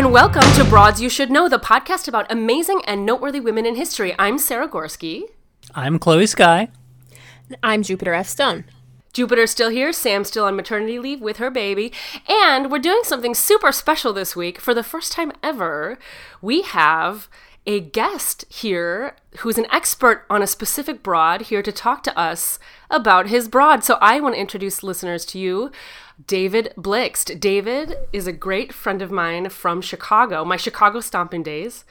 and welcome to Broads You Should Know, the podcast about amazing and noteworthy women in history. I'm Sarah Gorski. I'm Chloe Sky. I'm Jupiter F. Stone. Jupiter's still here, Sam's still on maternity leave with her baby, and we're doing something super special this week. For the first time ever, we have a guest here who's an expert on a specific broad here to talk to us about his broad. So I want to introduce listeners to you. David Blixt. David is a great friend of mine from Chicago, my Chicago stomping days.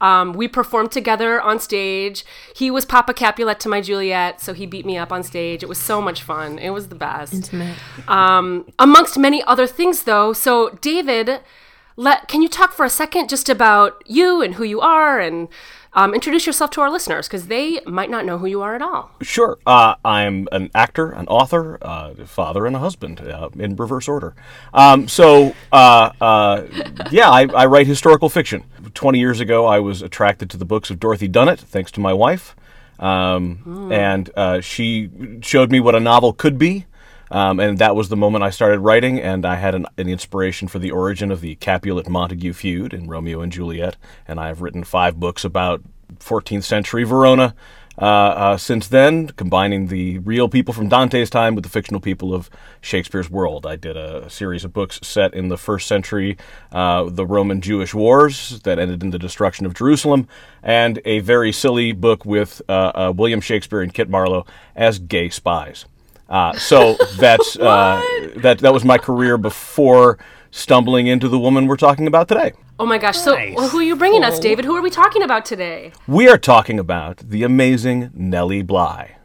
Um, we performed together on stage. He was Papa Capulet to my Juliet, so he beat me up on stage. It was so much fun. It was the best. Intimate. Um, amongst many other things, though. So, David, let can you talk for a second just about you and who you are and um, introduce yourself to our listeners because they might not know who you are at all. Sure. Uh, I'm an actor, an author, uh, father, and a husband uh, in reverse order. Um, so, uh, uh, yeah, I, I, write historical fiction. 20 years ago, I was attracted to the books of Dorothy Dunnett, thanks to my wife. Um, mm. And uh, she showed me what a novel could be. Um, and that was the moment I started writing, and I had an, an, inspiration for the origin of the Capulet Montague feud in Romeo and Juliet. And I have written five books about 14th century Verona uh, uh, since then, combining the real people from Dante's time with the fictional people of Shakespeare's world. I did a, series of books set in the first century, uh, the Roman Jewish Wars that ended in the destruction of Jerusalem, and a very silly book with uh, uh, William Shakespeare and Kit Marlowe as gay spies. Uh, so that's uh, that that was my career before stumbling into the woman we're talking about today. Oh my gosh! So well, who are you bringing us, David? Who are we talking about today? We are talking about the amazing Nellie Bly.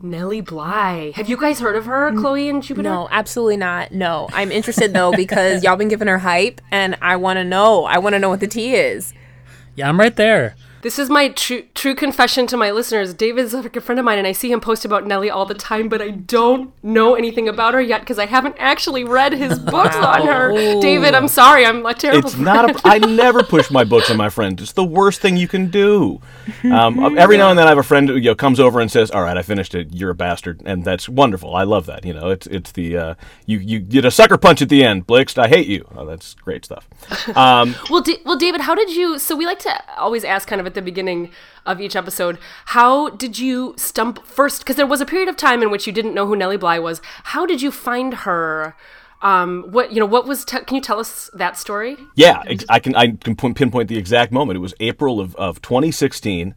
Nellie Bly. Have you guys heard of her, Chloe and Jupiter? No, absolutely not. No, I'm interested though because y'all been giving her hype, and I want to know. I want to know what the tea is. Yeah, I'm right there. This is my true true confession to my listeners. David's a friend of mine, and I see him post about Nellie all the time, but I don't know anything about her yet because I haven't actually read his books on her. David, I'm sorry, I'm a terrible. It's not. A, I never push my books on my friends. It's the worst thing you can do. Um, every now and then, I have a friend who you know, comes over and says, "All right, I finished it. You're a bastard," and that's wonderful. I love that. You know, it's it's the uh, you you get a sucker punch at the end. Blixt, I hate you. Oh, that's great stuff. Um, well, D- well, David, how did you? So we like to always ask kind of at the beginning of each episode. How did you stump first? Because there was a period of time in which you didn't know who Nellie Bly was. How did you find her? Um, what you know? What was? Te- can you tell us that story? Yeah, I can. I can pinpoint the exact moment. It was April of, of 2016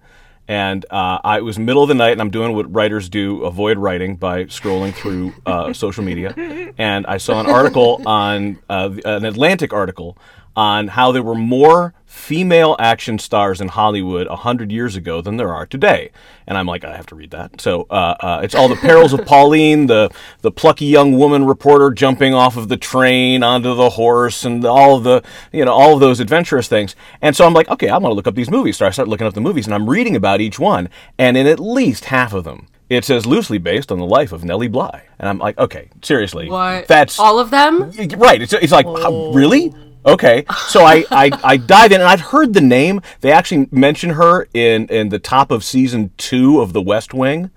and uh, I, it was middle of the night, and I'm doing what writers do: avoid writing by scrolling through uh, social media. And I saw an article on uh, an Atlantic article on how there were more female action stars in Hollywood 100 years ago than there are today. And I'm like, I have to read that. So uh, uh, it's all the perils of Pauline, the, the plucky young woman reporter jumping off of the train onto the horse, and all of the, you know, all of those adventurous things. And so I'm like, okay, I want to look up these movies. So I start looking up the movies, and I'm reading about each one. And in at least half of them, it says loosely based on the life of Nellie Bly. And I'm like, okay, seriously. What? That's all of them? Right. It's, it's like, how, really? Okay, so I, I, I dive in, and I've heard the name. They actually mention her in, in the top of season two of The West Wing.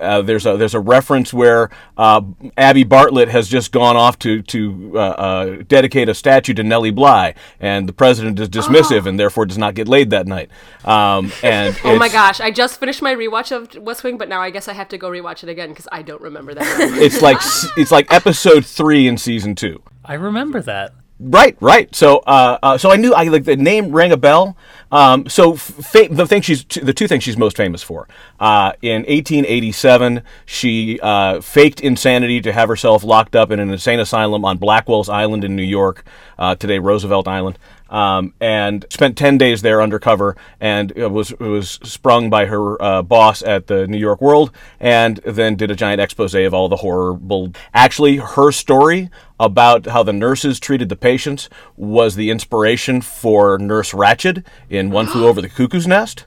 Uh, there's a there's a reference where uh, Abby Bartlett has just gone off to to uh, uh dedicate a statue to Nellie Bly, and the president is dismissive oh. and therefore does not get laid that night. Um, and oh my gosh, I just finished my rewatch of West Wing, but now I guess I have to go rewatch it again because I don't remember that. it's like it's like episode three in season two. I remember that. Right, right. So, uh, uh, so I knew I like the name rang a bell. Um, so, fa- the thing she's the two things she's most famous for. Uh, in 1887, she uh, faked insanity to have herself locked up in an insane asylum on Blackwell's Island in New York, uh, today Roosevelt Island um, and spent 10 days there undercover and was was sprung by her uh, boss at the New York World and then did a giant expose of all the horrible actually her story about how the nurses treated the patients was the inspiration for Nurse Ratched in One Flew Over the Cuckoo's Nest.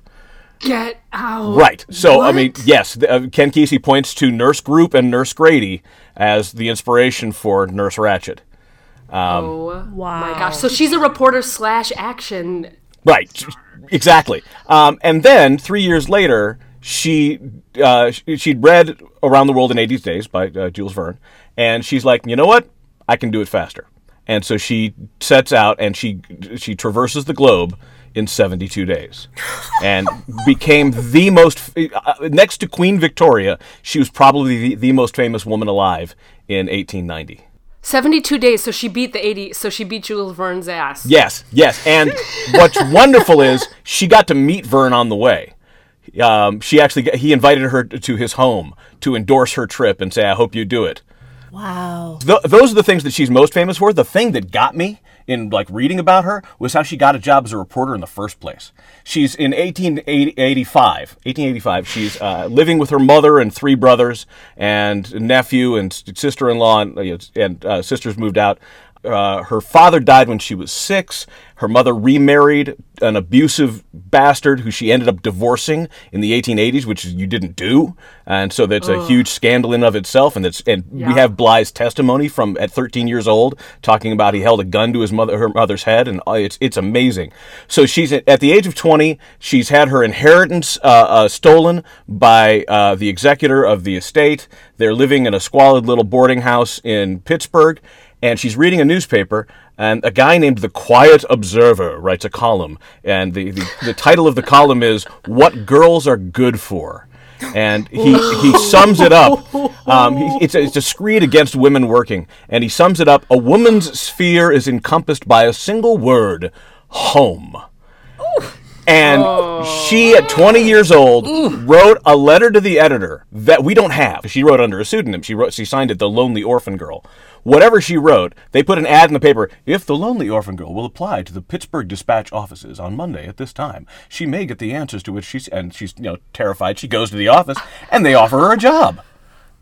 Get out. Right. So, what? I mean, yes, uh, Ken Kesey points to Nurse Grupe and Nurse Grady as the inspiration for Nurse Ratched. Um, oh wow. my gosh! So she's a reporter slash action. Right, exactly. Um, and then three years later, she uh, she'd read Around the World in 80 Days by uh, Jules Verne, and she's like, you know what? I can do it faster. and so she sets out and she she traverses the globe in 72 days and became the most uh, next to Queen Victoria she was probably the, the most famous woman alive in 1890 72 days, so she beat the 80, so she beat Jules Verne's ass. Yes, yes. And what's wonderful is she got to meet Verne on the way. Um, she actually he invited her to his home to endorse her trip and say, "I hope you do it." Wow. Th- those are the things that she's most famous for. The thing that got me in like reading about her was how she got a job as a reporter in the first place. She's in 1885. 1885. She's uh, living with her mother and three brothers and nephew and sister-in-law and, and uh, sisters moved out. Uh, her father died when she was six. Her mother remarried an abusive bastard who she ended up divorcing in the 1880s, which you didn't do, and so that's a huge scandal in of itself. And that's and we have Bly's testimony from at 13 years old, talking about he held a gun to his mother, her mother's head, and uh, it's it's amazing. So she's at at the age of 20. She's had her inheritance uh, uh, stolen by uh, the executor of the estate. They're living in a squalid little boarding house in Pittsburgh, and she's reading a newspaper. And a guy named the Quiet Observer writes a column, and the, the, the title of the column is "What Girls Are Good For." and he he sums it up. Um, he, it's a, it's a screed against women working, and he sums it up. A woman's sphere is encompassed by a single word: home. And she, at 20 years old, wrote a letter to the editor that we don't have. She wrote under a pseudonym. She wrote, she signed it, "The Lonely Orphan Girl." Whatever she wrote, they put an ad in the paper. If the Lonely Orphan Girl will apply to the Pittsburgh Dispatch offices on Monday at this time, she may get the answers to which she's and she's you know terrified. She goes to the office, and they offer her a job.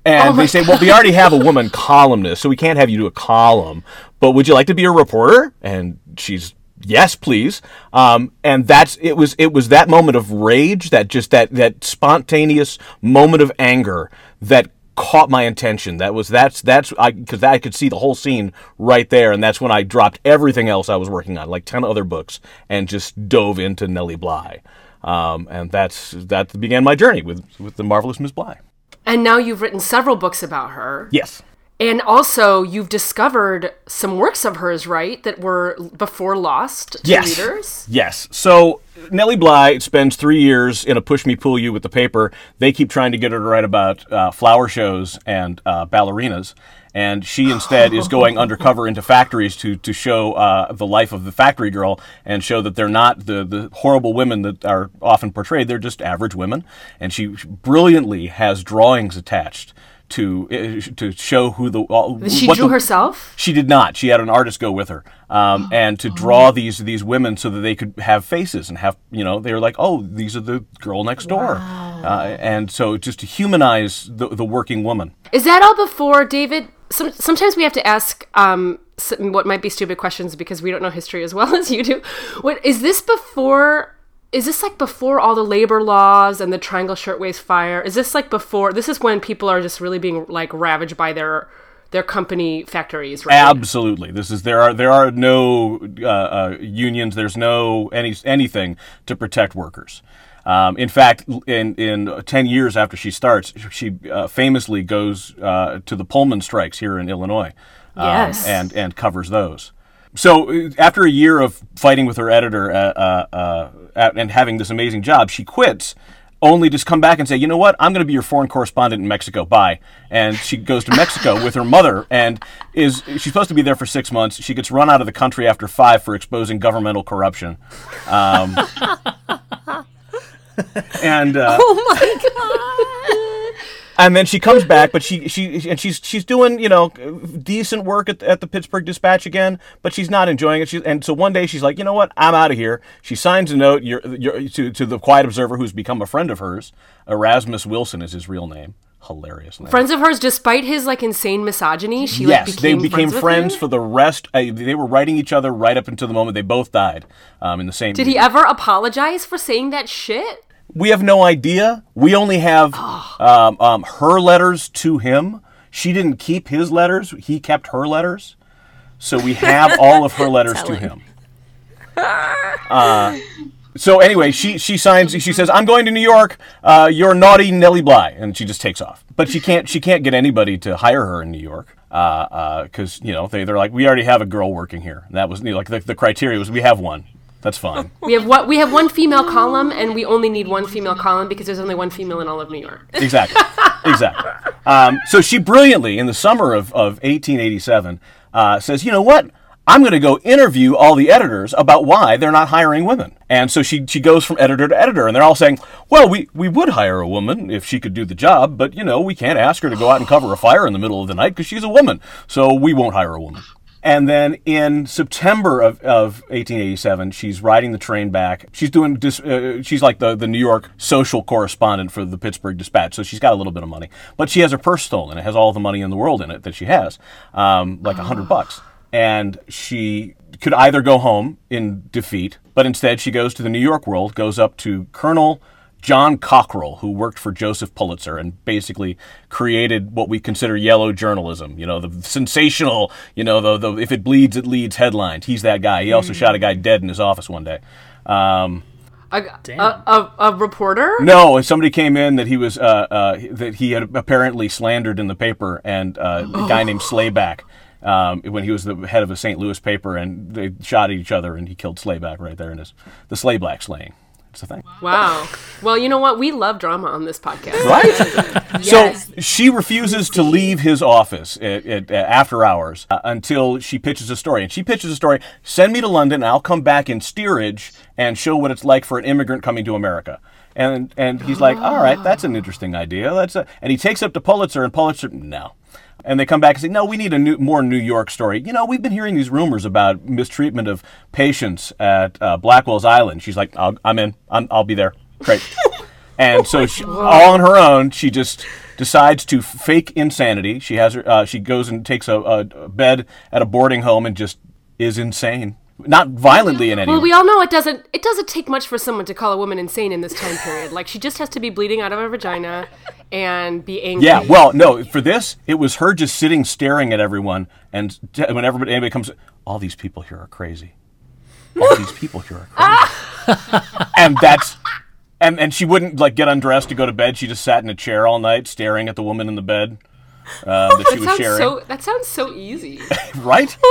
And they say, well, we already have a woman columnist, so we can't have you do a column. But would you like to be a reporter? And she's, yes, please. Um, and that's it was it was that moment of rage, that just that that spontaneous moment of anger that caught my attention. That was that's that's I because I could see the whole scene right there, and that's when I dropped everything else I was working on, like ten other books, and just dove into Nellie Bly. Um, and that's that began my journey with with the marvelous Miss Bly. And now you've written several books about her. Yes. And also, you've discovered some works of hers, right, that were before lost to yes. readers? Yes. So Nellie Bly spends three years in a push me pull you with the paper. They keep trying to get her to write about uh, flower shows and uh, ballerinas. And she instead is going undercover into factories to to show uh, the life of the factory girl and show that they're not the, the horrible women that are often portrayed. They're just average women. And she brilliantly has drawings attached to uh, to show who the uh, She drew the- herself? she did not. She had an artist go with her, um, and to draw these these women so that they could have faces and have you know they were like, oh, these are the girl next door, uh, and so just to humanize the the working woman. Is that all before David? Some, sometimes we have to ask um, what might be stupid questions because we don't know history as well as you do. What is this before? Is this like before all the labor laws and the Triangle Shirtwaist Fire? Is this like before? This is when people are just really being like ravaged by their their company factories, right? Absolutely, this is there are there are no uh, uh, unions. There's no any anything to protect workers. Um, in fact, in in ten years after she starts, she uh, famously goes uh, to the Pullman strikes here in Illinois, um, Yes. and and covers those. So uh, after a year of fighting with her editor uh, uh, uh, and having this amazing job, she quits. Only to come back and say, you know what? I'm going to be your foreign correspondent in Mexico. Bye. And she goes to Mexico with her mother, and is she's supposed to be there for six months. She gets run out of the country after five for exposing governmental corruption. Um, and uh, Oh my. And then she comes back, but she she and she's she's doing you know decent work at, at the Pittsburgh Dispatch again, but she's not enjoying it. She, and so one day she's like, you know what, I'm out of here. She signs a note you're, you're, to to the Quiet Observer, who's become a friend of hers. Erasmus Wilson is his real name. Hilarious name. Friends of hers, despite his like insane misogyny, she yes, like became they became friends, friends, for the rest. Uh, they were writing each other right up until the moment they both died um, in the same. Did he ever apologize for saying that shit? We have no idea. We only have um, um, her letters to him. She didn't keep his letters. He kept her letters. So we have all of her letters to him. Uh, so anyway, she she signs. She says, "I'm going to New York. Uh, you're naughty Nellie Bly," and she just takes off. But she can't she can't get anybody to hire her in New York because uh, uh, you know they they're like, we already have a girl working here. And that was you know, like the, the criteria was we have one. That's fine. We have what we have one female column, and we only need one female column because there's only one female in all of New York. exactly. Exactly. Um, so she brilliantly, in the summer of, of 1887, uh, says, you know what? I'm going to go interview all the editors about why they're not hiring women. And so she, she goes from editor to editor, and they're all saying, well, we, we would hire a woman if she could do the job, but, you know, we can't ask her to go out and cover a fire in the middle of the night because she's a woman. So we won't hire a woman. And then in September of, of 1887, she's riding the train back. She's doing dis, uh, she's like the, the New York social correspondent for the Pittsburgh Dispatch, so she's got a little bit of money. But she has her purse stolen. It has all the money in the world in it that she has, um, like a hundred bucks. And she could either go home in defeat, but instead she goes to the New York World, goes up to Colonel John Cockerill, who worked for Joseph Pulitzer and basically created what we consider yellow journalism. You know, the sensational, you know, the, the if it bleeds, it leads headlines. He's that guy. He also shot a guy dead in his office one day. Um, A, a, a, a reporter? no, somebody came in that he was uh, uh, that he had apparently slandered in the paper, and uh, a guy named Slayback. Um, when he was the head of a St. Louis paper, and they shot at each other, and he killed Slayback right there in his the Slayback slaying. It's a thing. Wow. Well, you know what? We love drama on this podcast. right? So she refuses to leave his office at, at, after hours uh, until she pitches a story. And she pitches a story send me to London, and I'll come back in steerage and show what it's like for an immigrant coming to America. And, and he's like, all right, that's an interesting idea. That's a, and he takes up to Pulitzer, and Pulitzer, no. And they come back and say, no, we need a new, more New York story. You know, we've been hearing these rumors about mistreatment of patients at uh, Blackwell's Island. She's like, I'll, I'm in. I'm, I'll be there. Great. And so, she, all on her own, she just decides to fake insanity. She has her. Uh, she goes and takes a, a bed at a boarding home and just is insane. Not violently in any way. Well, we all know it doesn't. It doesn't take much for someone to call a woman insane in this time period. Like she just has to be bleeding out of her vagina and be angry. Yeah, well, no, for this, it was her just sitting staring at everyone, and t- when everybody, anybody comes, all these people here are crazy. All these people here are crazy. and that's, and, and she wouldn't like get undressed to go to bed. She just sat in a chair all night, staring at the woman in the bed uh, that she that was sharing. so. That sounds so easy. right?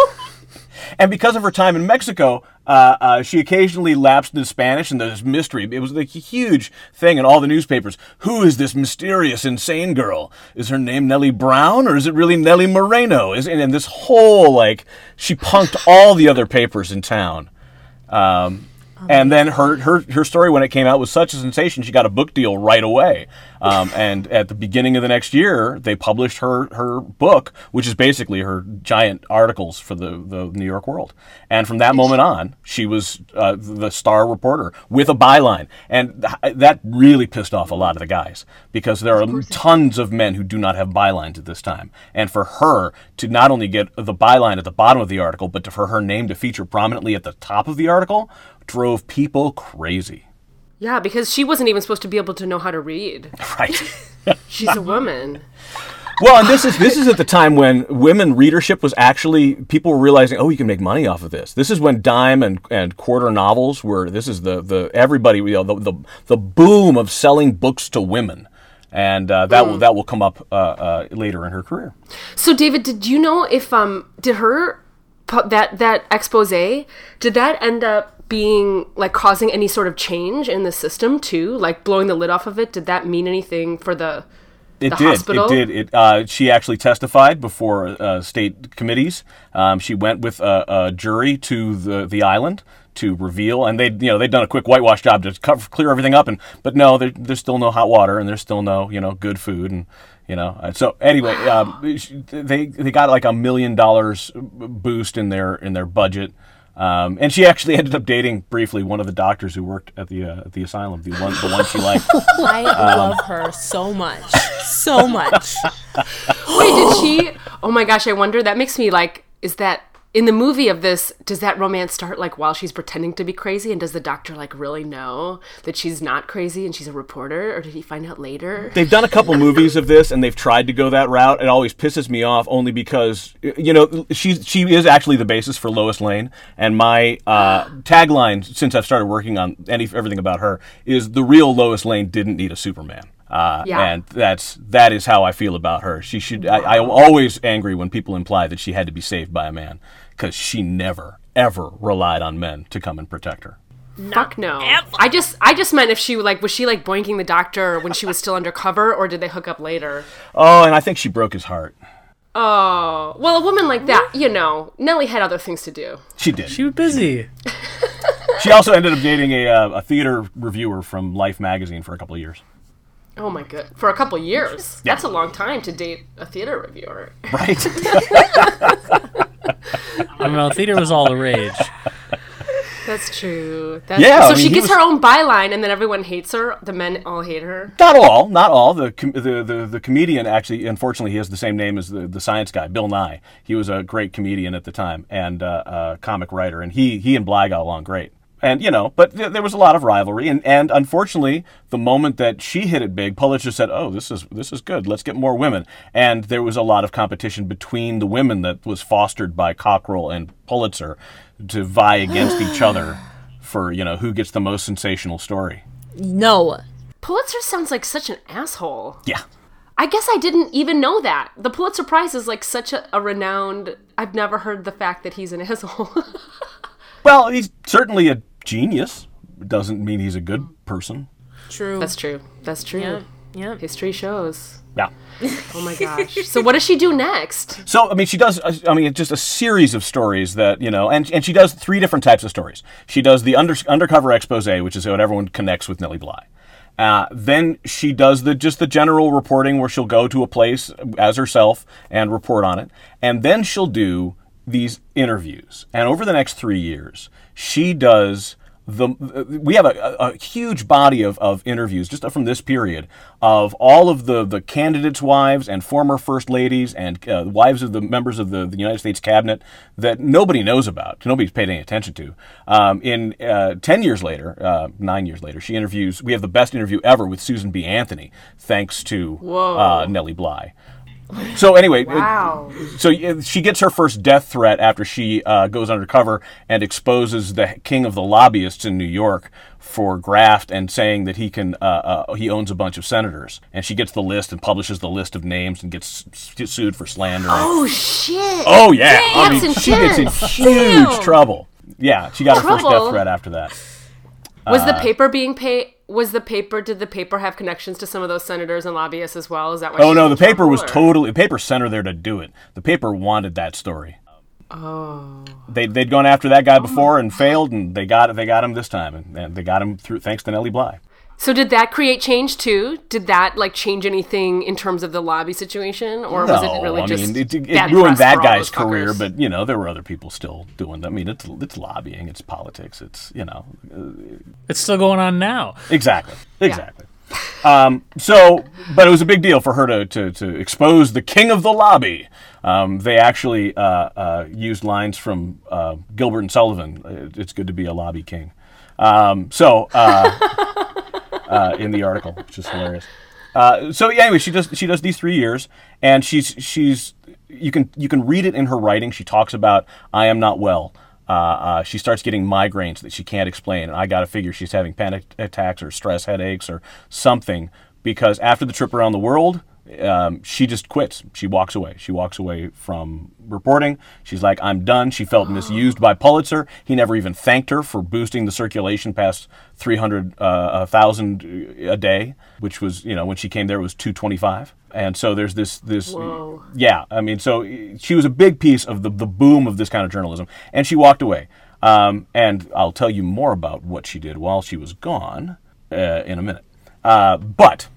and because of her time in Mexico, uh, uh, she occasionally lapsed into Spanish, and there's mystery. It was a huge thing in all the newspapers. Who is this mysterious, insane girl? Is her name Nellie Brown, or is it really Nellie Moreno? Is and, and this whole like she punked all the other papers in town. Um, and then her, her her story when it came out was such a sensation she got a book deal right away. Um, and at the beginning of the next year they published her her book which is basically her giant articles for the, the New York World. And from that moment on she was uh, the star reporter with a byline. And th- that really pissed off a lot of the guys because there are tons of men who do not have bylines at this time. And for her to not only get the byline at the bottom of the article but to, for her name to feature prominently at the top of the article drove people crazy. yeah, because she wasn't even supposed to be able to know how to read. Right. She's a woman. well, and this is this is at the time when women readership was actually people were realizing, oh, you can make money off of this. This is when dime and, and quarter novels were. This is the the everybody you know the the, the boom of selling books to women. And uh, that will that will come up uh, uh, later in her career. So, David, did you know if um did her that that expose did that end up being like causing any sort of change in the system too, like blowing the lid off of it? Did that mean anything for the It the did. hospital? It did. It. Uh, she actually testified before uh, state committees. Um, she went with a, a jury to the the island to reveal, and they you know they'd done a quick whitewash job to cover, clear everything up, and but no, there, there's still no hot water, and there's still no you know good food, and you know so anyway, um, sh- they they got like a million dollars boost in their in their budget. Um, and she actually ended up dating briefly one of the doctors who worked at the uh, at the asylum, the one the one she liked. I love her so much, so much. Wait, did she? Oh my gosh, I wonder. That makes me like. Is that in the movie of this, does that romance start like while she's pretending to be crazy? And does the doctor like really know that she's not crazy and she's a reporter? Or did he find out later? They've done a couple movies of this, and they've tried to go that route. It always pisses me off, only because you know she she is actually the basis for Lois Lane, and my uh, tagline since I've started working on any everything about her is the real Lois Lane didn't need a Superman. Uh, Yeah. And that's that is how I feel about her. She should. I, I'm always angry when people imply that she had to be saved by a man because she never ever relied on men to come and protect her. Fuck no. I just I just meant if she like was she like boinking the doctor when she was still undercover or did they hook up later? Oh, and I think she broke his heart. Oh well, a woman like that, you know, Nellie had other things to do. She did. She was busy. She also ended up dating a, uh, a theater reviewer from Life magazine for a couple of years. Oh my god, for a couple years. Yeah. That's a long time to date a theater reviewer. Right? I don't know. Theater was all the rage. That's true. That's Yeah, So I mean, she gets was- her own byline, and then everyone hates her. The men all hate her. not all, not all. The, com- the the the comedian actually, unfortunately, he has the same name as the, the science guy, Bill Nye. He was a great comedian at the time and uh, uh, comic writer, and he he and Bly got along great. And you know, but th- there was a lot of rivalry, and, and unfortunately, the moment that she hit it big, Pulitzer said, "Oh, this is this is good. Let's get more women." And there was a lot of competition between the women that was fostered by Cockerill and Pulitzer to vie against each other for you know who gets the most sensational story. No. Pulitzer sounds like such an asshole. Yeah. I guess I didn't even know that. The Pulitzer Prize is like such a, a renowned. I've never heard the fact that he's an asshole. Well, he's certainly a genius. Doesn't mean he's a good person. True. That's true. That's true. yeah. Yeah. History shows. Yeah. Oh my gosh. so what does she do next? So I mean, she does. uh, I mean, it's just a series of stories that you know, and and she does three different types of stories. She does the under, undercover expose, which is what everyone connects with Nellie Bly. Uh, then she does the just the general reporting where she'll go to a place as herself and report on it, and then she'll do these interviews. And over the next three years, she does the we have a, a huge body of, of interviews just from this period of all of the, the candidates' wives and former first ladies and uh, wives of the members of the, the United States cabinet that nobody knows about, nobody's paid any attention to. Um, in uh, ten years later, uh, nine years later, she interviews. We have the best interview ever with Susan B. Anthony, thanks to uh, Nellie Bly. So anyway, Wow. so uh, she gets her first death threat after she uh, goes undercover and exposes the king of the lobbyists in New York for graft and saying that he can uh, uh, he owns a bunch of senators. And she gets the list and publishes the list of names and gets sued for slander. Oh shit. Oh yeah, I mean That's she gets in huge Damn. trouble. Yeah, she got her first death threat after that. Was uh, the paper being paid? Was the paper? Did the paper have connections to some of those senators and lobbyists as well? Is that why? Oh no, the paper trouble, was or- totally the paper sent her there to do it. The paper wanted that story. Oh. They they'd gone after that guy oh before and failed, and they got they got him this time, and, and they got him through thanks to Nellie Bly. So did that create change too? Did that like change anything in terms of the lobby situation, or was it really I just mean, it, it bad ruined that guy's career, but you know there were other people still doing that. I mean, it's it's lobbying, it's politics, it's you know It's still going on now. exactly, exactly. Um, so, but it was a big deal for her to, to, to expose the king of the lobby. Um, they actually uh, uh, used lines from uh, Gilbert and Sullivan. It's good to be a lobby king. Um, so, uh, in the article, which is hilarious. Uh, so yeah, anyway, she does she does these three years, and she's she's you can you can read it in her writing. She talks about I am not well. Uh, uh, she starts getting migraines that she can't explain, and I got to figure she's having panic attacks or stress headaches or something because after the trip around the world, um, she just quits. She walks away. She walks away from reporting. She's like, I'm done. She felt misused by Pulitzer. He never even thanked her for boosting the circulation past 300,000 a day, which was, you know, when she came there, it was 225. And so there's this, this, Whoa. yeah, I mean, so she was a big piece of the, the boom of this kind of journalism, and she walked away. Um, and I'll tell you more about what she did while she was gone uh, in a minute. Uh, but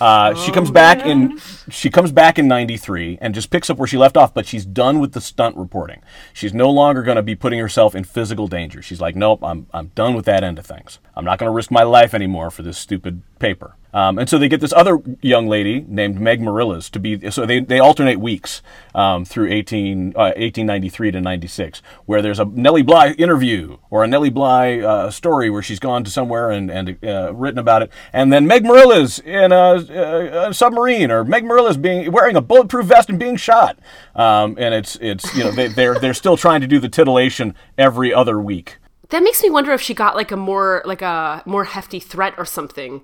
uh, she comes back in she comes back in 93 and just picks up where she left off but she's done with the stunt reporting. She's no longer going to be putting herself in physical danger. She's like nope i'm, I'm done with that end of things. I'm not going to risk my life anymore for this stupid paper Um, and so they get this other young lady named Meg Merrilies to be, so they, they alternate weeks um, through 18, uh, 1893 to 96, where there's a Nellie Bly interview or a Nellie Bly uh, story where she's gone to somewhere and, and uh, written about it. And then Meg Merrilies in a, a, submarine or Meg Merrilies being wearing a bulletproof vest and being shot. Um, and it's, it's, you know, they, they're, they're still trying to do the titillation every other week. That makes me wonder if she got like a more like a more hefty threat or something.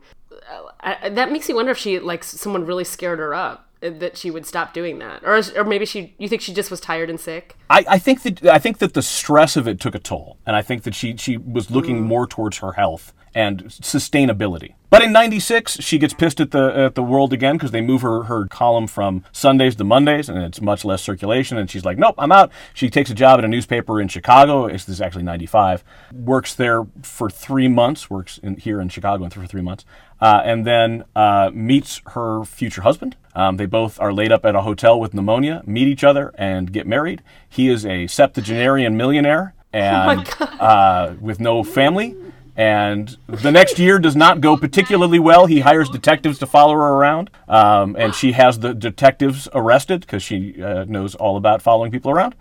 Uh, I, that makes me wonder if she like someone really scared her up uh, that she would stop doing that, or or maybe she you think she just was tired and sick. I, I think that I think that the stress of it took a toll, and I think that she she was looking more towards her health and sustainability. But in '96, she gets pissed at the at the world again because they move her her column from Sundays to Mondays, and it's much less circulation. And she's like, "Nope, I'm out." She takes a job at a newspaper in Chicago. This is actually '95. Works there for three months. Works in, here in Chicago for three months, uh, and then uh, meets her future husband. Um, they both are laid up at a hotel with pneumonia, meet each other, and get married. He is a septuagenarian millionaire and uh, with no family. And the next year does not go particularly well. He hires detectives to follow her around, um, and she has the detectives arrested because she uh, knows all about following people around.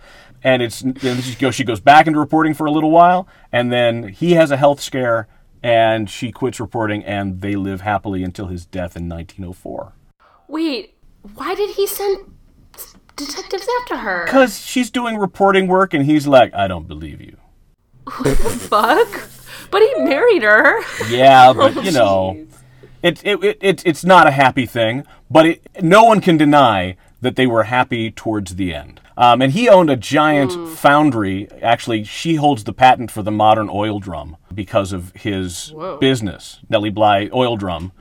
And it's and she goes she goes back into reporting for a little while, and then he has a health scare, and she quits reporting, and they live happily until his death in 1904. Wait, why did he send detectives after her? Because she's doing reporting work, and he's like, I don't believe you. What the Fuck. But he married her. Yeah, but you know, it, it, it, it, it's not a happy thing, but it, no one can deny that they were happy towards the end. Um, and he owned a giant foundry. Actually, she holds the patent for the modern oil drum because of his business. Nellie Bly oil drum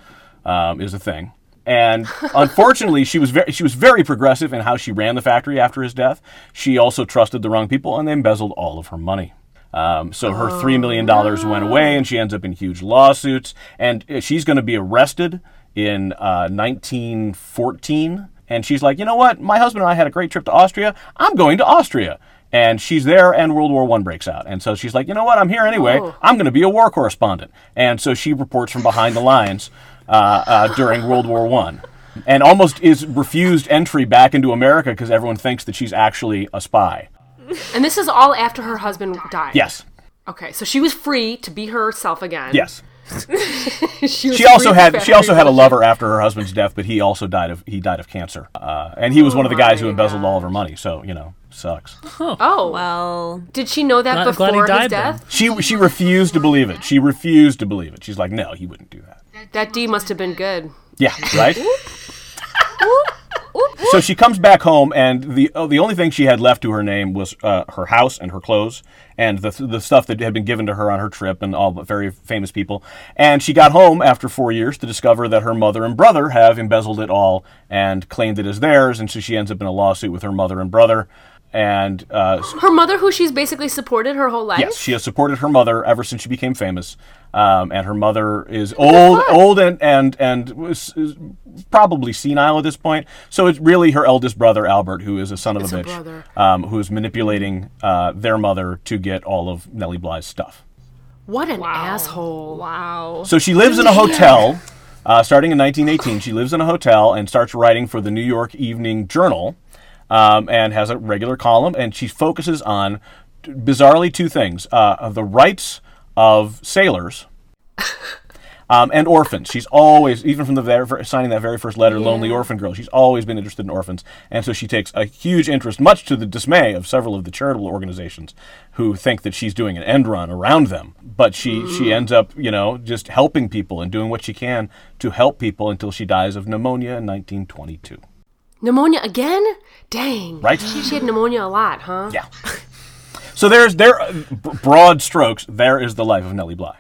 um, is a thing. And unfortunately, she was very she was very progressive in how she ran the factory after his death. She also trusted the wrong people, and they embezzled all of her money. Um, so her three million dollars went away, and she ends up in huge lawsuits. And uh, she's going to be arrested in uh, 1914. And she's like, you know what? My husband and I had a great trip to Austria. I'm going to Austria. And she's there, and World War One breaks out. And so she's like, you know what? I'm here anyway. I'm going to be a war correspondent. And so she reports from behind the lines uh, uh, during World War One, and almost is refused entry back into America because everyone thinks that she's actually a spy. And this is all after her husband died. Yes. Okay, so she was free to be herself again. Yes. she, She also had she also had a lover after her husband's death, but he also died of he died of cancer, uh, and he was one of the guys who my embezzled all of her money. So you know, sucks. Oh, Well, did she know that Glad- glad he before his died then. death? She she refused to believe it. She refused to believe it. She's like, no, he wouldn't do that. That D must have been good. Yeah, right. So she comes back home, and the oh, the only thing she had left to her name was uh, her house and her clothes, and the the stuff that had been given to her on her trip, and all the very famous people. And she got home after four years to discover that her mother and brother have embezzled it all and claimed it as theirs, and so she ends up in a lawsuit with her mother and brother. And uh, Her mother, who she's basically supported her whole life. Yes, she has supported her mother ever since she became famous, um, and her mother is old, old, and and and was, is probably senile at this point. So it's really her eldest brother Albert, who is a son of It's a bitch, um, who is manipulating uh, their mother to get all of Nellie Bly's stuff. What an asshole. wow. So she lives in a hotel. Uh, starting in 1918, she lives in a hotel and starts writing for the New York Evening Journal, um, and has a regular column. And she focuses on, bizarrely, two things: uh, the rights of sailors um, and orphans. She's always, even from the very, signing that very first letter, "Lonely Orphan Girl," she's always been interested in orphans, and so she takes a huge interest, much to the dismay of several of the charitable organizations who think that she's doing an end run around them. But she she ends up, you know, just helping people and doing what she can to help people until she dies of pneumonia in 1922. Pneumonia again? Dang. Right? She had pneumonia a lot, huh? Yeah. So there's there, broad strokes. There is the life of Nellie Bly.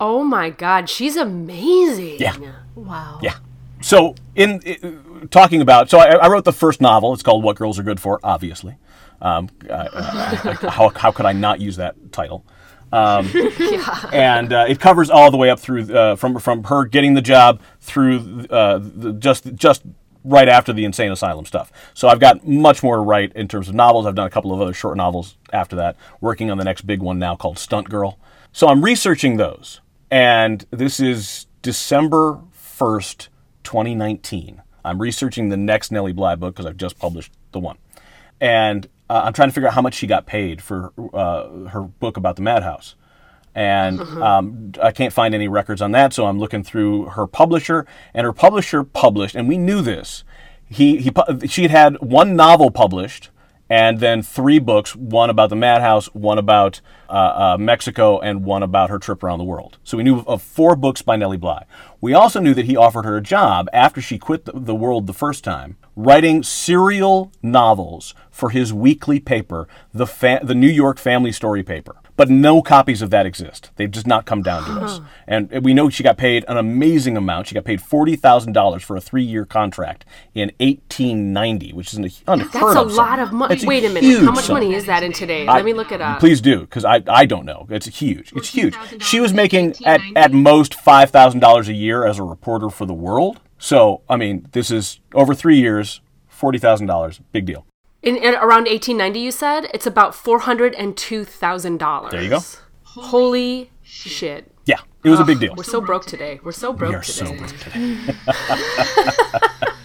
Oh my god, she's amazing. Yeah. Wow. Yeah. So in, i talking about, so I, I wrote the first novel. It's called "What Girls Are Good For." Obviously, um, I- I- how how could I not use that title? Um, And uh, it covers all the way up through uh, from from her getting the job through uh, the, just just right after the insane asylum stuff. So I've got much more to write in terms of novels. I've done a couple of other short novels after that. Working on the next big one now called Stunt Girl. So I'm researching those, and this is December 1st, 2019. I'm researching the next Nellie Bly book because I've just published the one. And uh, I'm trying to figure out how much she got paid for uh, her book about the madhouse. And um, I can't find any records on that, so I'm looking through her publisher, and her publisher published, and we knew this. He, he, she had had one novel published, and then three books one about the madhouse, one about uh, uh, Mexico, and one about her trip around the world. So we knew of four books by Nellie Bly. We also knew that he offered her a job after she quit the, the world the first time, writing serial novels for his weekly paper, the, fa- the New York Family Story paper. But no copies of that exist. They've just not come down to us. And we know she got paid an amazing amount. She got paid $40,000 for a three year contract in 1890, which is an unheard That's a of sum. lot of money. It's a Wait a minute. How much sum. money is that in today? I- Let me look it up. Please do, because I, I don't know. It's huge. It's huge. She was making at, at most five thousand dollars a year as a reporter for the World. So I mean, this is over three years, forty thousand dollars. Big deal. In, in around 1890, you said it's about four hundred and two thousand dollars. There you go. Holy shit! Yeah, it was a big deal. We're so broke today. We're so broke We are today. so broke today.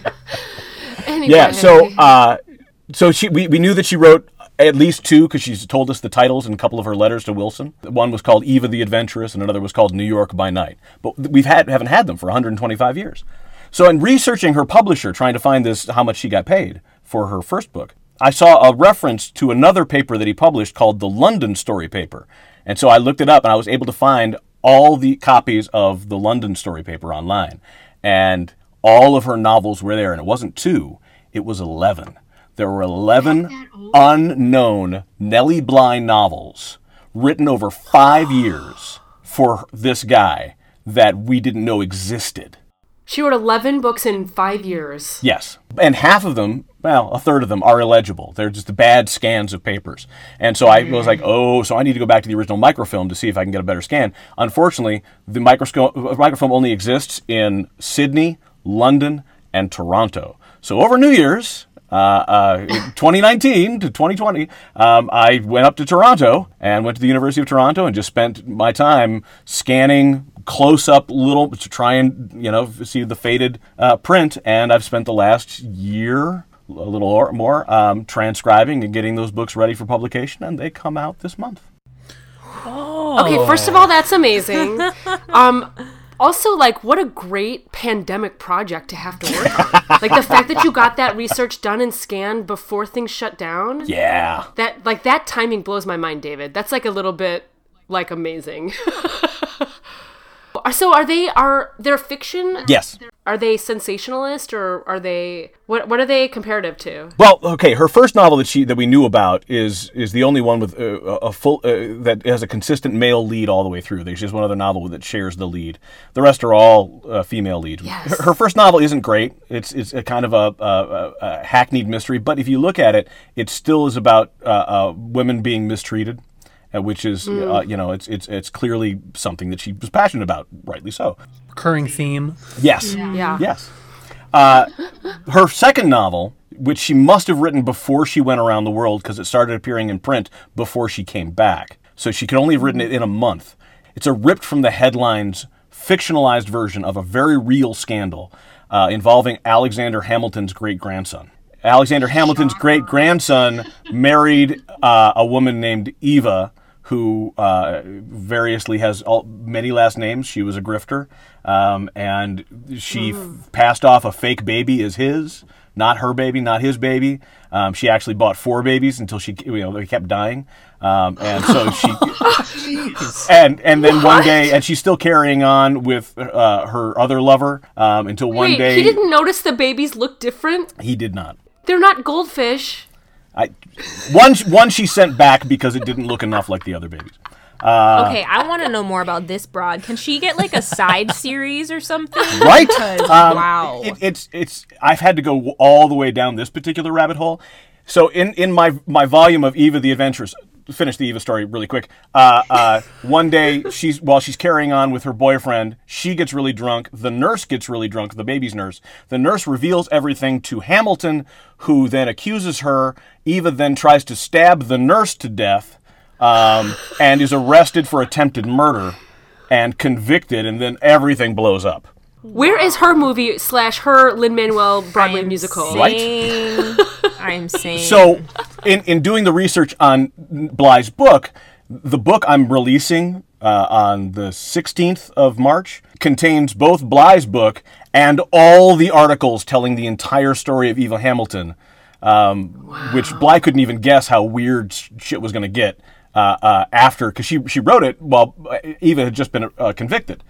Anyway. Yeah. So uh, so she we, we knew that she wrote at least two because she's told us the titles in a couple of her letters to Wilson. One was called Eva the Adventurous, and another was called New York by Night. But we've had haven't had them for 125 years. So in researching her publisher, trying to find this how much she got paid for her first book, I saw a reference to another paper that he published called the London Story Paper, and so I looked it up and I was able to find all the copies of the London Story Paper online, and all of her novels were there, and it wasn't two, it was 11. There were 11 unknown Nellie Bly novels written over five years for this guy that we didn't know existed. she wrote 11 books in five years. Yes. And half of them, well, a third of them are illegible. They're just bad scans of papers. And so I was like, oh, so I need to go back to the original microfilm to see if I can get a better scan. Unfortunately, the microscope, microfilm only exists in Sydney, London, and Toronto. So over New Year's, uh, uh, 2019 to 2020, um, I went up to Toronto and went to the University of Toronto and just spent my time scanning close up little to try and you know see the faded uh, print. And I've spent the last year, a little or more, um, transcribing and getting those books ready for publication, and they come out this month. Okay, first of all, that's amazing. um, also, like, what a great pandemic project to have to work on. like the fact that you got that research done and scanned before things shut down. Yeah. That like that timing blows my mind, David. That's like a little bit like amazing. so are they are they're fiction? Yes. Are they sensationalist or are they what what are they comparative to? Well, okay. Her first novel that she that we knew about is is the only one with uh, a full uh, that has a consistent male lead all the way through. There's just one other novel that shares the lead. The rest are all uh, female leads. Yes. Her, her first novel isn't great. It's it's a kind of a, a, a, a hackneyed mystery, but if you look at it, it still is about uh, uh, women being mistreated. Uh, which is, uh, you know, it's it's it's clearly something that she was passionate about, rightly so. Recurring theme. Yes. Yeah. Yes. Uh, her second novel, which she must have written before she went around the world because it started appearing in print before she came back. So she could only have written it in a month. It's a ripped from the headlines, fictionalized version of a very real scandal uh, involving Alexander Hamilton's great grandson. Alexander Hamilton's great grandson married uh, a woman named Eva, who uh, variously has all, many last names. She was a grifter, um, and she f- passed off a fake baby as his, not her baby, not his baby. Um, she actually bought four babies until she, you know, they kept dying, um, and so she, and and then one day, and she's still carrying on with uh, her other lover um, until one day he didn't notice the babies look different? he did not. They're not goldfish. I, one one she sent back because it didn't look enough like the other babies. Uh, okay, I want to know more about this broad. Can she get like a side series or something? Right? Because, Um, wow. It, it's it's. I've had to go all the way down this particular rabbit hole. So in in my my volume of Eva the Adventurous, finish the Eva story really quick. Uh, uh, one day she's while she's carrying on with her boyfriend, she gets really drunk. The nurse gets really drunk. The baby's nurse. The nurse reveals everything to Hamilton, who then accuses her. Eva then tries to stab the nurse to death, um, and is arrested for attempted murder, and convicted, and then everything blows up. Where is her movie slash her Lin Manuel Broadway I'm musical? Right. I'm saying. So, in, in doing the research on Bly's book, the book I'm releasing uh, on the 16th of March contains both Bly's book and all the articles telling the entire story of Eva Hamilton, um, which Bly couldn't even guess how weird shit was going to get uh, uh, after, because she, she wrote it while Eva had just been uh, convicted.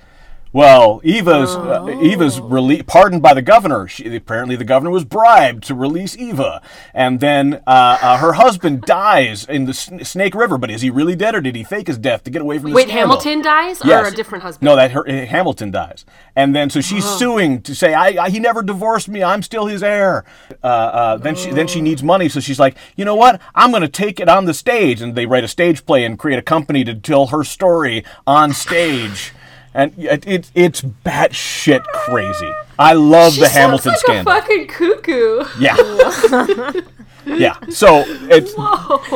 Well, Eva's uh, Eva's rele- pardoned by the governor. She, apparently, the governor was bribed to release Eva, and then uh, uh, her husband dies in the S- Snake River. But is he really dead, or did he fake his death to get away from Wait, scandal? Hamilton dies, or a different husband? No, that her, uh, Hamilton dies, and then so she's suing to say, I, I he never divorced me. I'm still his heir." Uh, uh, then she then she needs money, so she's like, "You know what? I'm going to take it on the stage." And they write a stage play and create a company to tell her story on stage. And it, it, it's batshit crazy. I love She the sounds Hamilton like scandal. a fucking cuckoo. Yeah. yeah. So it's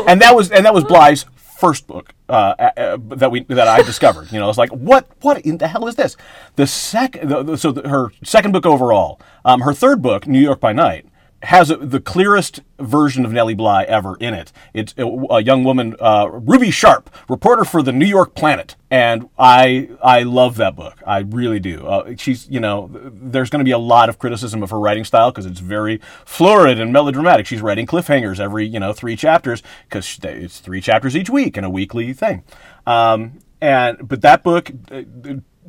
and that was and that was Bly's first book uh, uh, that we that I discovered. You know, it's like what what in the hell is this? The second the, the- so the, her second book overall. Um, her third book, New York by Night. Has a, the clearest version of Nellie Bly ever in it. It's a, a young woman, uh, Ruby Sharp, reporter for the New York Planet, and I I love that book. I really do. Uh, she's you know, there's going to be a lot of criticism of her writing style because it's very florid and melodramatic. She's writing cliffhangers every you know three chapters because it's three chapters each week in a weekly thing. Um, and but that book, uh,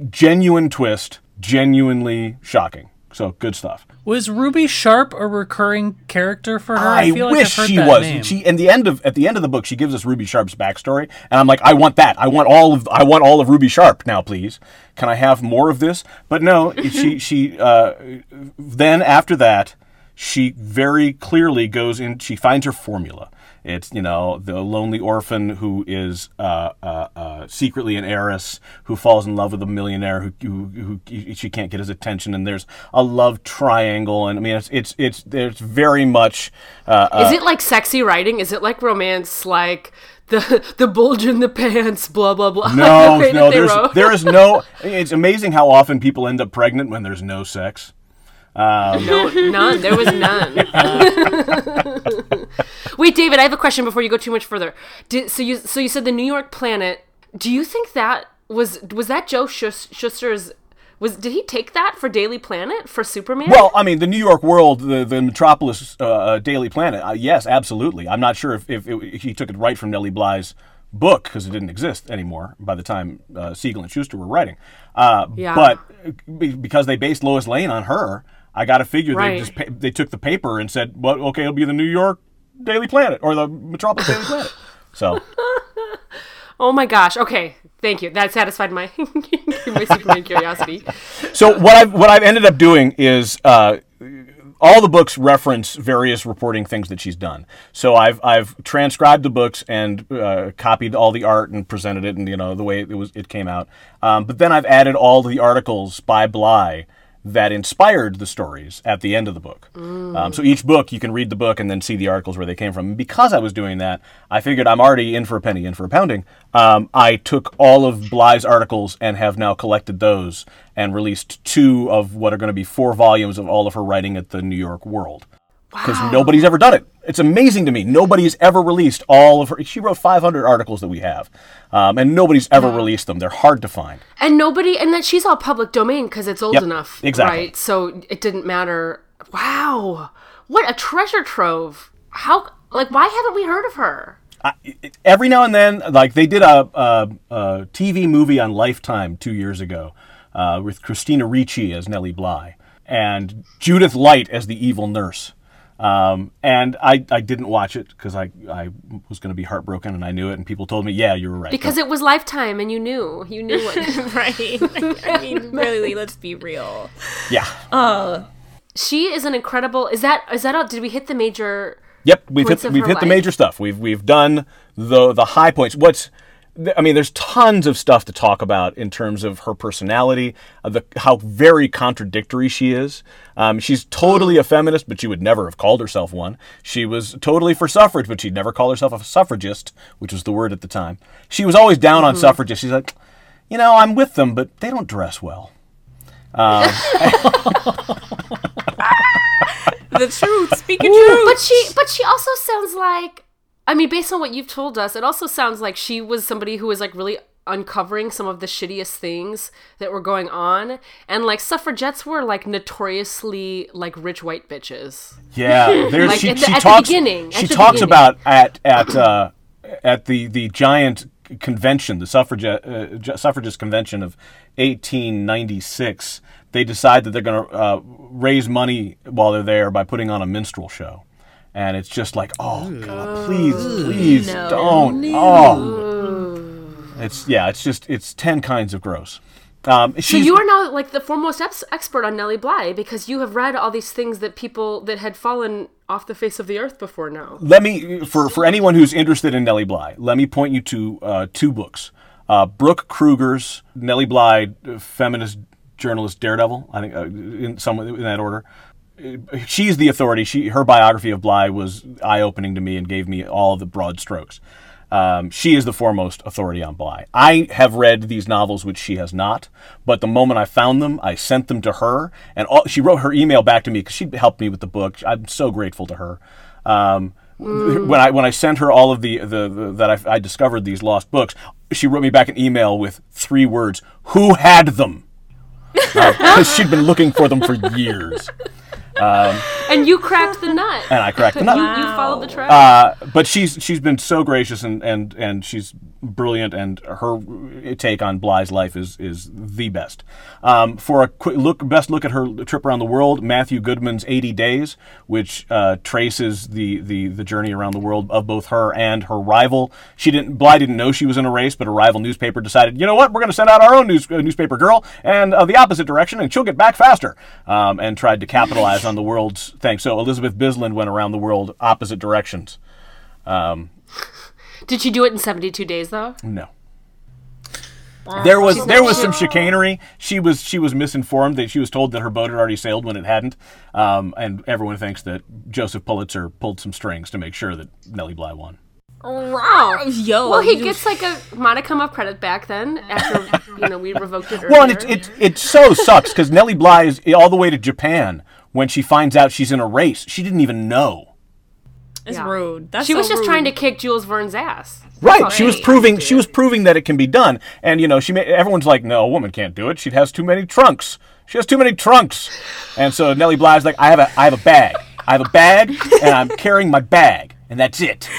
genuine twist, genuinely shocking. So good stuff. Was Ruby Sharp a recurring character for her? I, feel like wish I've heard she was. name. She in the end of at the end of the book, she gives us Ruby Sharp's backstory, and I'm like, I want that. I want all of I want all of Ruby Sharp now, please. Can I have more of this? But no, she she uh, then after that, she very clearly goes in. She finds her formula. It's you know the lonely orphan who is uh, uh, uh, secretly an heiress who falls in love with a millionaire who, who, who she can't get his attention, and there's a love triangle, and I mean it's it's it's there's very much uh, uh, Is it like sexy writing? Is it like romance, like the the bulge in the pants, blah blah blah? No, the way that no, there's there is no. It's amazing how often people end up pregnant when there's no sex. No, none. There was none. Wait, David, I have a question before you go too much further. Did, so you so you said the New York Planet. Do you think that was was that Joe Schus- Schuster's? Was did he take that for Daily Planet for Superman? Well, I mean, the New York World, the the Metropolis uh, uh, Daily Planet. Uh, yes, absolutely. I'm not sure if if, it, he took it right from Nellie Bly's book because it didn't exist anymore by the time uh, Siegel and Schuster were writing. Uh, Yeah. But be- because they based Lois Lane on her, I got to figure Right. they just pa- they took the paper and said, "Well, okay, it'll be the New York Daily Planet or the Metropolis Daily Planet." So. oh my gosh. Okay, thank you. That satisfied my my Superman curiosity. So what I've what I've ended up doing is uh, all the books reference various reporting things that she's done. So I've I've transcribed the books and uh, copied all the art and presented it, and you know the way it was it came out. Um, but then I've added all the articles by Bly that inspired the stories at the end of the book. Um, so each book, you can read the book and then see the articles where they came from. And because I was doing that, I figured I'm already in for a penny, in for a pounding. Um, I took all of Bly's articles and have now collected those and released two of what are going to be four volumes of all of her writing at the New York World. Because nobody's ever done it. It's amazing to me. Nobody's ever released all of her. She wrote 500 articles that we have, um, and nobody's ever released them. They're hard to find. And nobody, and that she's all public domain because it's old Yep, enough, exactly. right? So it didn't matter. Wow, what a treasure trove! How, like, why haven't we heard of her? every now and then, like they did a, a, a TV movie on Lifetime two years ago uh, with Christina Ricci as Nellie Bly and Judith Light as the evil nurse. Um, and I, I didn't watch it because I, I was going to be heartbroken and I knew it. And people told me, yeah, you were right. Because it was Lifetime, and you knew, you knew what. right. I mean, really, let's be real. yeah. Uh, she is an incredible. Is that is that all? Did we hit the major? Yep, we've hit of we've her hit the major stuff. We've we've done the the high points. What's I mean, there's tons of stuff to talk about in terms of her personality, uh, the how very contradictory she is. Um, she's totally a feminist, but she would never have called herself one. She was totally for suffrage, but she'd never call herself a suffragist, which was the word at the time. She was always down on suffragists. She's like, you know, I'm with them, but they don't dress well. The truth. Speaking truth. But she but she also sounds like I mean, based on what you've told us, it also sounds like she was somebody who was like really uncovering some of the shittiest things that were going on and like suffragettes were like notoriously like rich white bitches Yeah, there's Like she, at the- she at the talks. beginning, she talks beginning. about at at uh, at the the giant convention, the suffragette uh, suffragist convention of 1896. They decide that they're going to uh, raise money while they're there by putting on a minstrel show, and it's just like, oh god, please, please don't. Oh, it's yeah, it's just it's ten kinds of gross. Um, so you are now like the foremost ex- expert on Nellie Bly because you have read all these things that people that had fallen off the face of the earth before now. let me for for anyone who's interested in Nellie Bly, let me point you to uh, two books. Uh, Brooke Kroeger's Nellie Bly, uh, feminist journalist Daredevil. I think uh, in some in that order. Uh, She's the authority. She her biography of Bly was eye opening to me and gave me all of the broad strokes. Um, she is the foremost authority on Bly. I have read these novels, which she has not. But the moment I found them, I sent them to her, and all, she wrote her email back to me because she helped me with the book. I'm so grateful to her. Um, When I when I sent her all of the, the, the that I, I discovered these lost books, she wrote me back an email with three words: "Who had them?" Because she'd been looking for them for years, And you cracked the nut. and I cracked the nut. You, you followed the track. Uh, but she's she's been so gracious and, and, and she's brilliant and her take on Bly's life is is the best. Um, for a quick look, best look at her trip around the world, Matthew Goodman's 80 Days, which uh, traces the, the the journey around the world of both her and her rival. She didn't Bly didn't know she was in a race, but a rival newspaper decided, you know what, we're going to send out our own news, uh, newspaper girl and uh, the opposite direction, and she'll get back faster. Um, and tried to capitalize on the world's thing. So Elizabeth Bisland went around the world opposite directions. Did she do it in 72 days though? No. There was there was some chicanery. She was she was misinformed that she was told that her boat had already sailed when it hadn't, um, and everyone thinks that Joseph Pulitzer pulled some strings to make sure that Nellie Bly won. Oh. Yo. Well, he gets like a modicum of credit back then after you know we revoked it. Well, and it it, it so sucks because Nellie Bly is all the way to Japan when she finds out she's in a race. She didn't even know. It's Yeah. rude. That's she was so just trying to kick Jules Verne's ass. Right, she was proving she was proving that it can be done, and you know she may, everyone's like, no, a woman can't do it. She has too many trunks. She has too many trunks, and so Nellie Bly's like, I have a I have a bag. I have a bag, and I'm carrying my bag, and that's it.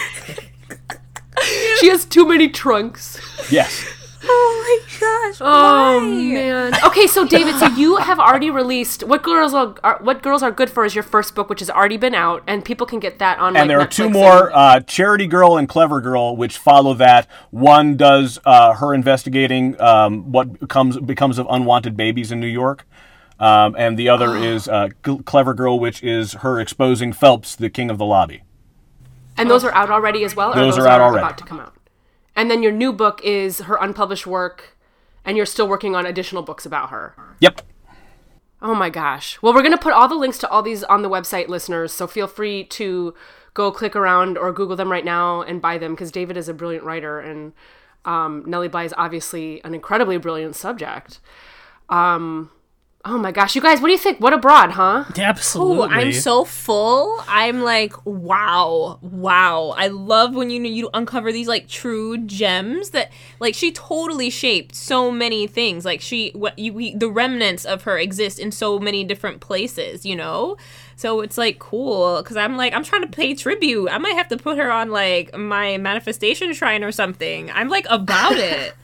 She has too many trunks. Yes. Oh my gosh. Oh why? man. Okay, so David, so you have already released what girls are, are what girls are good for is your first book, which has already been out, and people can get that on. And like, there are Netflix two and- more, uh, Charity Girl and Clever Girl, which follow that. One does uh, her investigating um, what comes becomes of unwanted babies in New York, um, and the other is uh, G- Clever Girl, which is her exposing Phelps, the king of the lobby. and those are out already as well. Or Those those are out already. about to come out. And then your new book is her unpublished work, and you're still working on additional books about her. Yep. Oh my gosh. Well, we're going to put all the links to all these on the website, listeners. So feel free to go click around or Google them right now and buy them because David is a brilliant writer and um, Nellie Bly is obviously an incredibly brilliant subject. Um, oh my gosh. You guys, what do you think? What a broad, huh? Absolutely. Ooh, I'm so full. I'm like, wow, wow. I love when you you uncover these like true gems that like she totally shaped so many things. Like she, what you, we, the remnants of her exist in so many different places. You know, so it's like cool because I'm like I'm trying to pay tribute. I might have to put her on like my manifestation shrine or something. I'm like about it.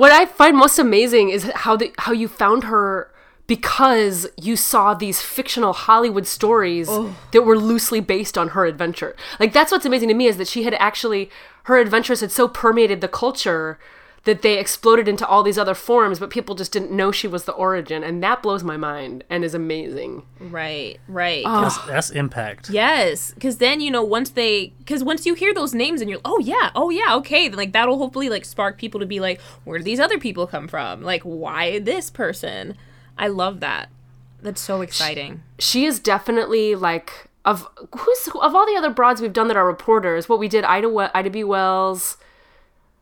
What I find most amazing is how the how you found her because you saw these fictional Hollywood stories oh. that were loosely based on her adventure. Like that's what's amazing to me is that she had actually her adventures had so permeated the culture that they exploded into all these other forms, but people just didn't know she was the origin, and that blows my mind and is amazing. right, right. Oh. That's, that's impact. Yes, because then you know once they, because once you hear those names and you're, oh yeah, oh yeah, okay, then like that'll hopefully like spark people to be like, where do these other people come from? Like, why this person? I love that. That's so exciting. she is definitely like of who's of all the other broads we've done that are reporters. What we did, Ida we- Ida B. Wells,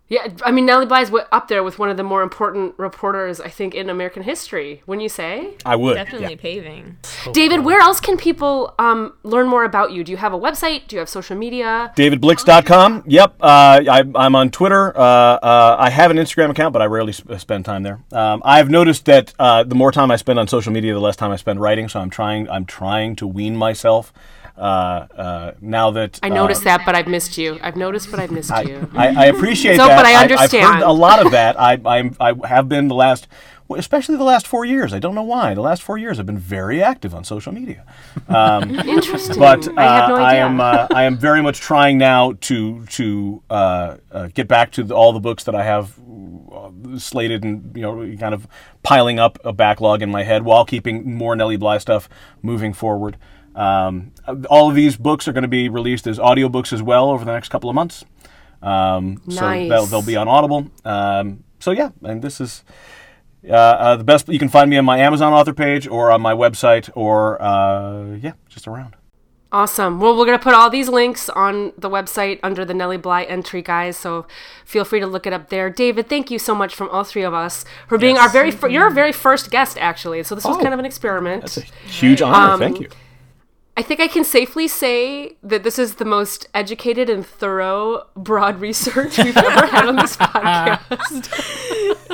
Yeah, I mean Nellie Bly's wa- up there with one of the more important reporters I think in American history. Wouldn't you say? I would. Definitely yeah. paving. David, where else can people um, learn more about you? Do you have a website? Do you have social media? DavidBlixt.com. Yep. Uh, I, I'm on Twitter. Uh, uh, I have an Instagram account, but I rarely sp- spend time there. Um, I've noticed that uh, the more time I spend on social media, the less time I spend writing. So I'm trying. I'm trying to wean myself. Uh, uh, now that I noticed that, but I've missed you. I've noticed, but I've missed you. I, I appreciate So, that. but I I've understand. heard a lot of that. I, I'm, I have been the last, especially the last four years. I don't know why. The last four years, I've been very active on social media. Interesting. But uh, I no I am, uh, I am very much trying now to to uh, uh, get back to the, all the books that I have uh, slated and you know kind of piling up a backlog in my head while keeping more Nellie Bly stuff moving forward. Um, all of these books are going to be released as audiobooks as well over the next couple of months. Um, So they'll, they'll be on Audible. Um, so yeah, and this is uh, uh, the best. You can find me on my Amazon author page or on my website or uh, yeah, just around. Awesome. Well, we're going to put all these links on the website under the Nellie Bly entry, guys. So feel free to look it up there. David, thank you so much from all three of us for being our very fir- you're our very first guest, actually. So this was Oh. kind of an experiment. That's a Huge honor. Um, Thank you. I think I can safely say that this is the most educated and thorough broad research we've ever had on this podcast.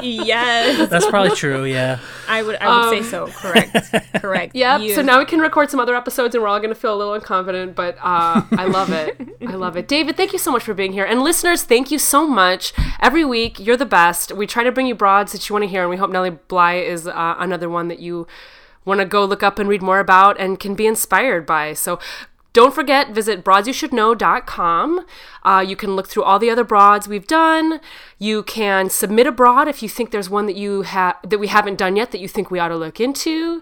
yes, That's probably true. Yeah. I would. I would say so. Correct. Correct. Yep. You- So now we can record some other episodes, and we're all going to feel a little unconfident. But uh, I love it. I love it. David, thank you so much for being here, and listeners, thank you so much. Every week, you're the best. We try to bring you broads that you want to hear, and we hope Nellie Bly is uh, another one that you want to go look up and read more about and can be inspired by. So. Don't forget, visit broadsyoushouldknow.com. Uh, you can look through all the other broads we've done. You can submit a broad if you think there's one that you have that we haven't done yet that you think we ought to look into.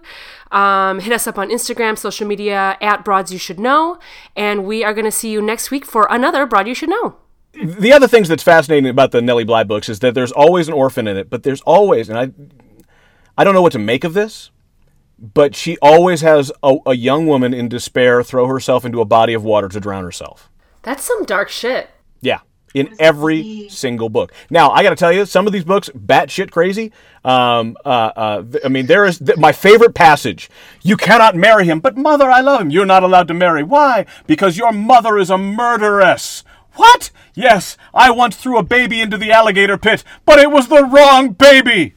Um, hit us up on Instagram, social media at Broads You Should Know, and we are going to see you next week for another Broad You Should Know. the other things that's fascinating about the Nellie Bly books is that there's always an orphan in it, but there's always, and I, I don't know what to make of this, but she always has a, a young woman in despair throw herself into a body of water to drown herself. That's some dark shit. Yeah, in every single book. Now I got to tell you, some of these books, batshit crazy. Um, uh, uh, I mean, there is th- my favorite passage. You cannot marry him, but mother, I love him. You're not allowed to marry. Why? Because your mother is a murderess. What? Yes, I once threw a baby into the alligator pit, but it was the wrong baby.